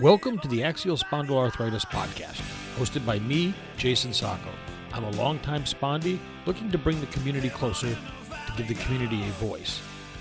Welcome to the Axial Spondyloarthritis Podcast, hosted by me, Jason Sacco. I'm a longtime spondy looking to bring the community closer to give the community a voice.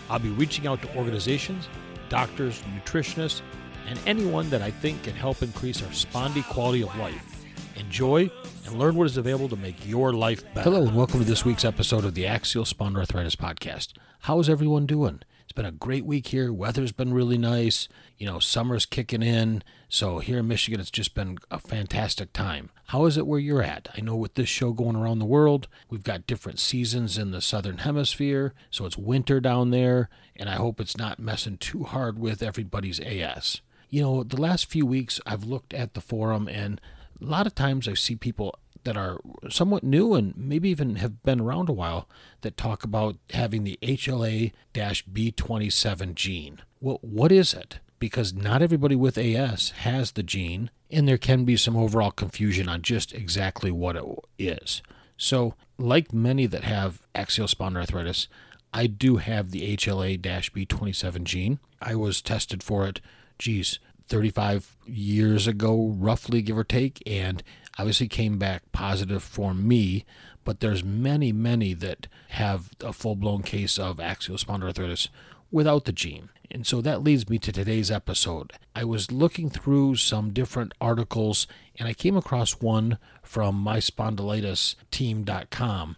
I'll be reaching out to organizations, doctors, nutritionists, and anyone that I think can help increase our spondy quality of life. Enjoy and learn what is available to make your life better. Hello, and welcome to this week's episode of the Axial Spondyloarthritis Podcast. How's everyone doing? It's been a great week here. Weather's been really nice. You know, summer's kicking in. So here in Michigan, it's just been a fantastic time. How is it where you're at? I know with this show going around the world, we've got different seasons in the southern hemisphere. So it's winter down there, and I hope it's not messing too hard with everybody's AS. You know, the last few weeks I've looked at the forum and a lot of times I see people that are somewhat new and maybe even have been around a while that talk about having the HLA B27 gene. Well, what is it? Because not everybody with AS has the gene, and there can be some overall confusion on just exactly what it is. So, like many that have axial spondyloarthritis, I do have the HLA B27 gene. I was tested for it, geez, 35 years ago, roughly, give or take, and obviously came back positive for me. But there's many, many that have a full blown case of axial spondyloarthritis without the gene. And so that leads me to today's episode. I was looking through some different articles and I came across one from myspondylitisteam.com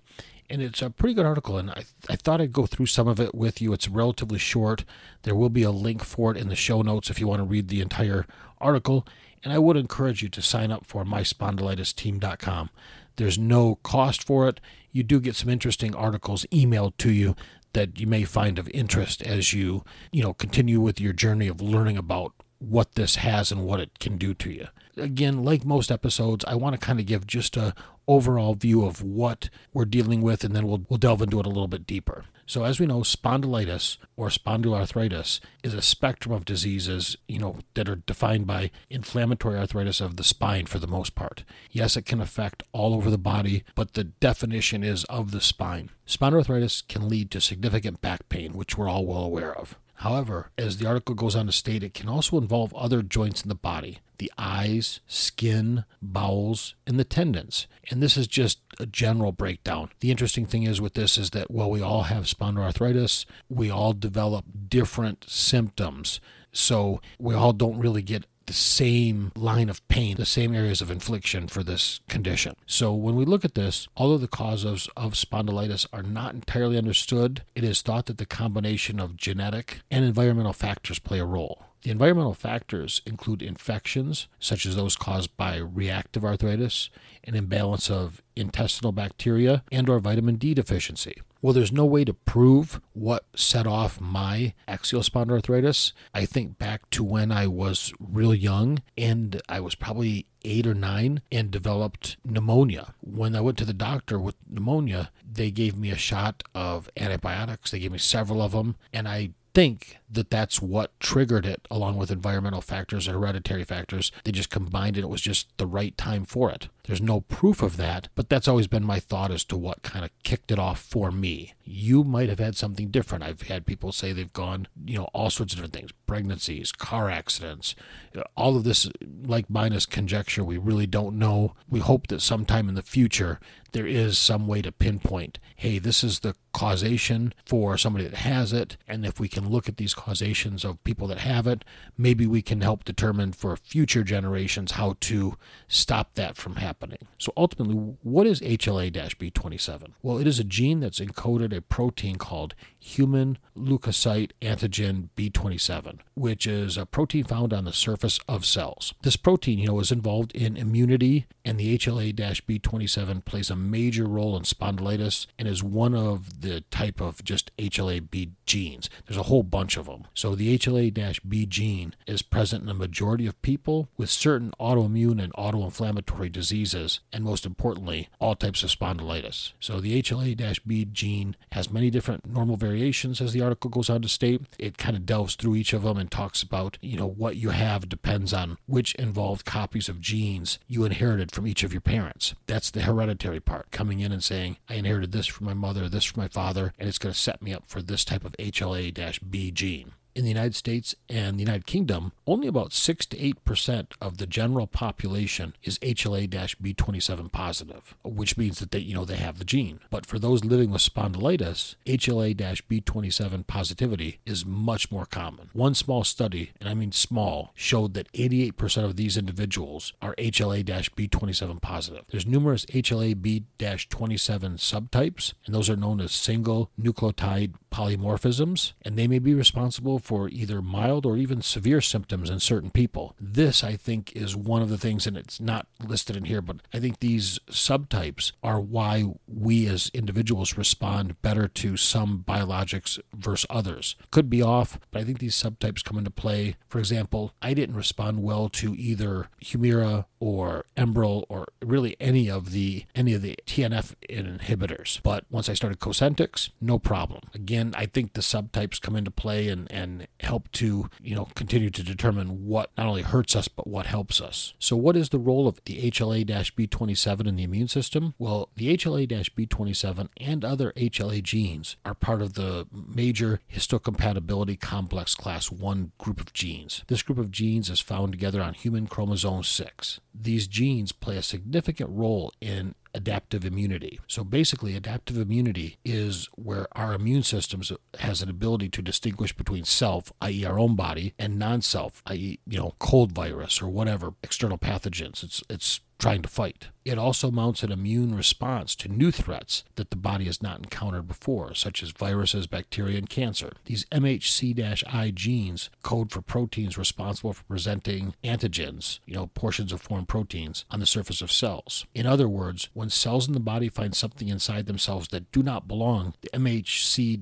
and it's a pretty good article. And I, I thought I'd go through some of it with you. It's relatively short. There will be a link for it in the show notes if you want to read the entire article. And I would encourage you to sign up for myspondylitisteam.com. There's no cost for it. You do get some interesting articles emailed to you that you may find of interest as you, you know, continue with your journey of learning about what this has and what it can do to you. Again, like most episodes, I want to kind of give just a overall view of what we're dealing with, and then we'll, we'll delve into it a little bit deeper. So, as we know, spondylitis or spondyloarthritis is a spectrum of diseases, you know, that are defined by inflammatory arthritis of the spine for the most part. Yes, it can affect all over the body, but the definition is of the spine. Spondyloarthritis can lead to significant back pain, which we're all well aware of. However, as the article goes on to state, it can also involve other joints in the body the eyes, skin, bowels, and the tendons. And this is just a general breakdown. The interesting thing is with this is that while we all have spondyloarthritis, we all develop different symptoms. So we all don't really get the same line of pain, the same areas of infliction for this condition. So when we look at this, although the causes of spondylitis are not entirely understood, it is thought that the combination of genetic and environmental factors play a role. The environmental factors include infections, such as those caused by reactive arthritis, an imbalance of intestinal bacteria, and or vitamin D deficiency. Well, there's no way to prove what set off my axial spondyloarthritis. I think back to when I was real young and I was probably eight or nine and developed pneumonia. When I went to the doctor with pneumonia, they gave me a shot of antibiotics. They gave me several of them, and I think that that's what triggered it, along with environmental factors and hereditary factors. They just combined it. It was just the right time for it. There's no proof of that, but that's always been my thought as to what kind of kicked it off for me. You might have had something different. I've had people say they've gone, you know, all sorts of different things pregnancies, car accidents. All of this, like mine, is conjecture. We really don't know. We hope that sometime in the future there is some way to pinpoint hey, this is the causation for somebody that has it. And if we can look at these causations of people that have it, maybe we can help determine for future generations how to stop that from happening. So ultimately, what is HLA B27? Well, it is a gene that's encoded a protein called human leukocyte antigen B27, which is a protein found on the surface of cells. This protein, you know, is involved in immunity, and the HLA B27 plays a major role in spondylitis and is one of the type of just HLA B genes. There's a whole bunch of them. So the HLA B gene is present in a majority of people with certain autoimmune and autoinflammatory diseases, and most importantly, all types of spondylitis. So the HLA B gene has many different normal variations, as the article goes on to state. It kind of delves through each of them and talks about, you know, what you have depends on which involved copies of genes you inherited from each of your parents. That's the hereditary part, coming in and saying, I inherited this from my mother, this from my father, and it's going to set me up for this type of HLA B gene in the United States and the United Kingdom, only about 6 to 8% of the general population is HLA-B27 positive, which means that they, you know, they have the gene. But for those living with spondylitis, HLA-B27 positivity is much more common. One small study, and I mean small, showed that 88% of these individuals are HLA-B27 positive. There's numerous HLA-B27 subtypes, and those are known as single nucleotide polymorphisms, and they may be responsible for either mild or even severe symptoms in certain people. This, I think, is one of the things, and it's not listed in here, but I think these subtypes are why we as individuals respond better to some biologics versus others. Could be off, but I think these subtypes come into play. For example, I didn't respond well to either Humira or Enbrel or really any of the any of the TNF inhibitors. But once I started Cosentyx, no problem. Again, I think the subtypes come into play and, and help to, you know, continue to determine what not only hurts us but what helps us. So what is the role of the HLA-B27 in the immune system? Well, the HLA-B27 and other HLA genes are part of the major histocompatibility complex class 1 group of genes. This group of genes is found together on human chromosome 6 these genes play a significant role in adaptive immunity. So basically adaptive immunity is where our immune system has an ability to distinguish between self, i.e. our own body, and non-self, i.e. you know, cold virus or whatever external pathogens. It's it's trying to fight. It also mounts an immune response to new threats that the body has not encountered before, such as viruses, bacteria, and cancer. These MHC I genes code for proteins responsible for presenting antigens, you know, portions of foreign proteins, on the surface of cells. In other words, when cells in the body find something inside themselves that do not belong, the MHC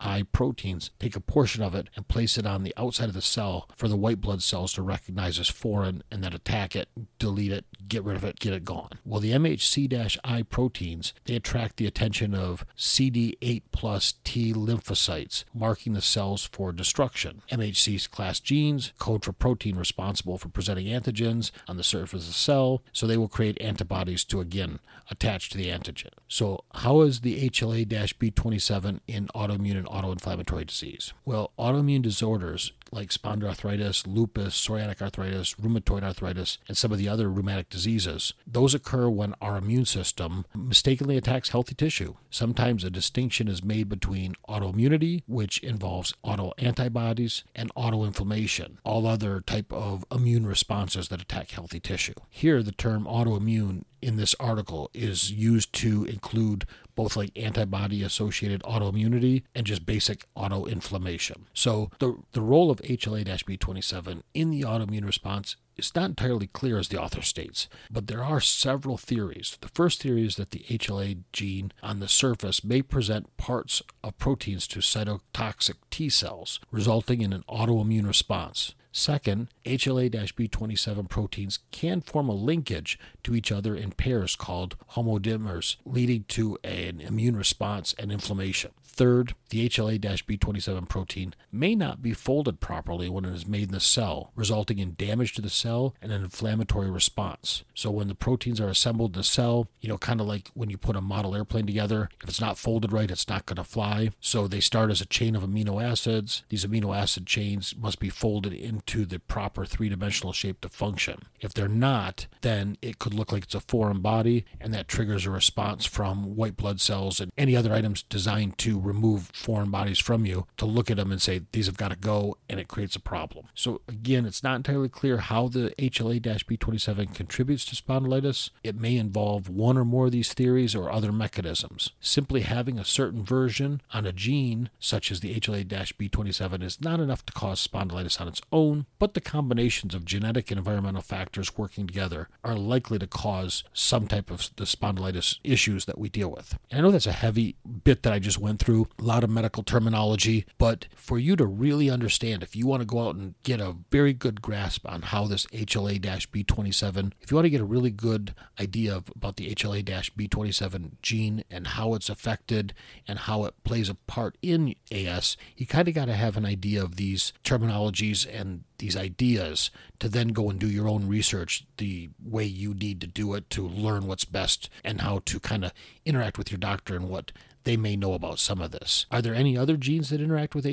I proteins take a portion of it and place it on the outside of the cell for the white blood cells to recognize as foreign and then attack it, delete it, get get rid of it, get it gone. Well, the MHC-I proteins, they attract the attention of CD8 plus T lymphocytes, marking the cells for destruction. MHC class genes code for protein responsible for presenting antigens on the surface of the cell, so they will create antibodies to again attach to the antigen. So, how is the HLA-B27 in autoimmune and autoinflammatory disease? Well, autoimmune disorders like spondyloarthritis, lupus, psoriatic arthritis, rheumatoid arthritis, and some of the other rheumatic diseases. Those occur when our immune system mistakenly attacks healthy tissue. Sometimes a distinction is made between autoimmunity, which involves autoantibodies, and autoinflammation, all other type of immune responses that attack healthy tissue. Here, the term autoimmune in this article is used to include both like antibody associated autoimmunity and just basic autoinflammation. So the the role of HLA-B27 in the autoimmune response is not entirely clear as the author states, but there are several theories. The first theory is that the HLA gene on the surface may present parts of proteins to cytotoxic T cells, resulting in an autoimmune response. Second, HLA B27 proteins can form a linkage to each other in pairs called homodimers, leading to an immune response and inflammation. Third, the HLA B27 protein may not be folded properly when it is made in the cell, resulting in damage to the cell and an inflammatory response. So, when the proteins are assembled in the cell, you know, kind of like when you put a model airplane together, if it's not folded right, it's not going to fly. So, they start as a chain of amino acids. These amino acid chains must be folded into the proper three dimensional shape to function. If they're not, then it could look like it's a foreign body, and that triggers a response from white blood cells and any other items designed to remove foreign bodies from you to look at them and say, these have got to go, and it creates a problem. So, again, it's not entirely clear how the HLA B27 contributes to spondylitis. It may involve one or more of these theories or other mechanisms. Simply having a certain version on a gene, such as the HLA B27, is not enough to cause spondylitis on its own, but the combinations of genetic and environmental factors working together are likely to cause some type of the spondylitis issues that we deal with. And I know that's a heavy bit that I just went through through a lot of medical terminology, but for you to really understand, if you want to go out and get a very good grasp on how this HLA B27, if you want to get a really good idea of, about the HLA B27 gene and how it's affected and how it plays a part in AS, you kind of got to have an idea of these terminologies and these ideas to then go and do your own research the way you need to do it to learn what's best and how to kind of interact with your doctor and what they may know about some of this. Are there any other genes that interact with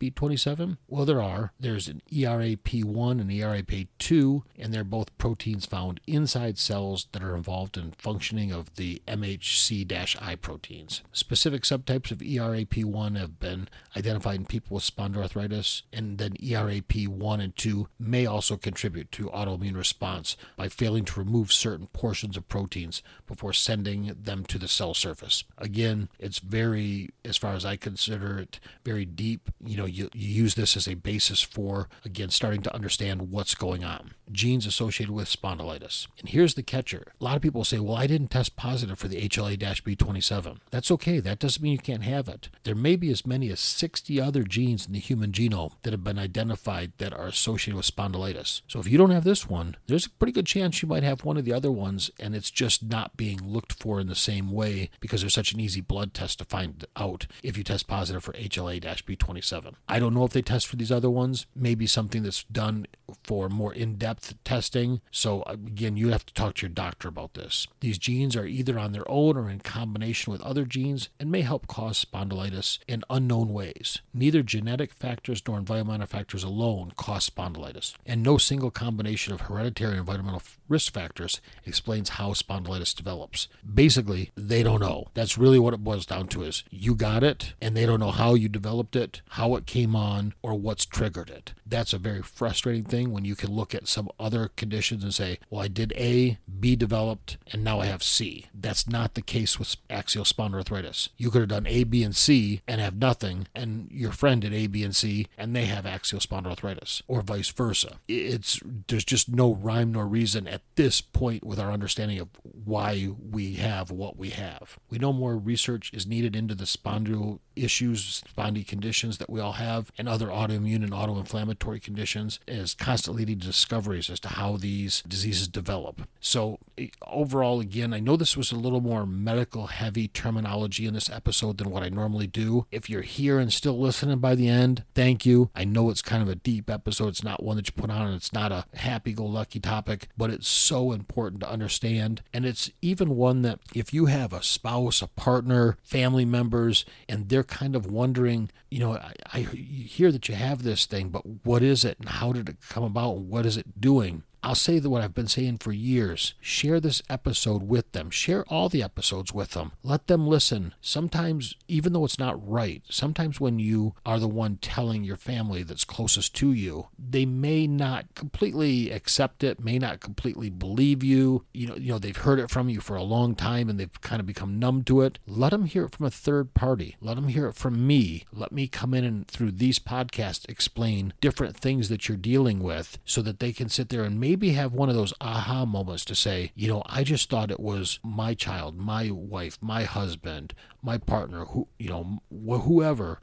HLA-B27? Well, there are. There's an ERAP1 and ERAP2, and they're both proteins found inside cells that are involved in functioning of the MHC-I proteins. Specific subtypes of ERAP1 have been identified in people with spondyloarthritis, and then ERAP1 and 2 may also contribute to autoimmune response by failing to remove certain portions of proteins before sending them to the cell surface. Again, it's very, as far as I consider it, very deep. You know, you, you use this as a basis for, again, starting to understand what's going on. Genes associated with spondylitis. And here's the catcher. A lot of people say, well, I didn't test positive for the HLA-B27. That's okay. That doesn't mean you can't have it. There may be as many as 60 other genes in the human genome that have been identified that are associated with spondylitis. So if you don't have this one, there's a pretty good chance you might have one of the other ones, and it's just not being looked for in the same way because there's such an easy blood test to find out if you test positive for HLA-B27. I don't know if they test for these other ones. Maybe something that's done for more in-depth testing. So again, you have to talk to your doctor about this. These genes are either on their own or in combination with other genes and may help cause spondylitis in unknown ways. Neither genetic factors nor environmental factors alone cause spondylitis, and no single combination of hereditary and environmental risk factors explains how spondylitis develops. Basically, they don't know. That's really what it boils down to is you got it and they don't know how you developed it, how it came on, or what's triggered it. That's a very frustrating thing when you can look at some other conditions and say, well, I did A, B developed, and now I have C. That's not the case with axial spondyloarthritis. You could have done A, B, and C and have nothing, and your friend did A, B, and C, and they have axial spondyloarthritis, or vice versa. It's there's just no rhyme nor reason at this point with our understanding of why we have what we have. We know more research is needed into the spondyle issues, spondy conditions that we all have, and other autoimmune and autoinflammatory conditions, is constantly leading to discoveries as to how these diseases develop. So, eh, overall, again, I know this was a little more medical heavy terminology in this episode than what I normally do. If you're here and still listening by the end, thank you. I know it's kind of a deep episode. It's not one that you put on, and it's not a happy go lucky topic, but it's so important to understand. And it's even one that if you have a spouse, a partner, family members, and they're kind of wondering, you know, I, I hear that you have this thing, but what is it and how did it come about what is it doing? I'll say that what I've been saying for years. Share this episode with them. Share all the episodes with them. Let them listen. Sometimes, even though it's not right, sometimes when you are the one telling your family that's closest to you, they may not completely accept it, may not completely believe you. You know, you know, they've heard it from you for a long time and they've kind of become numb to it. Let them hear it from a third party. Let them hear it from me. Let me come in and through these podcasts explain different things that you're dealing with so that they can sit there and maybe maybe have one of those aha moments to say, you know, I just thought it was my child, my wife, my husband, my partner, who, you know, wh- whoever.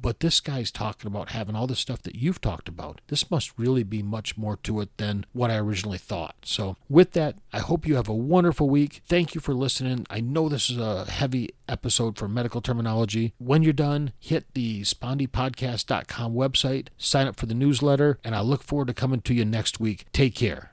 But this guy's talking about having all the stuff that you've talked about. This must really be much more to it than what I originally thought. So, with that, I hope you have a wonderful week. Thank you for listening. I know this is a heavy episode for medical terminology. When you're done, hit the spondypodcast.com website, sign up for the newsletter, and I look forward to coming to you next week. Take care.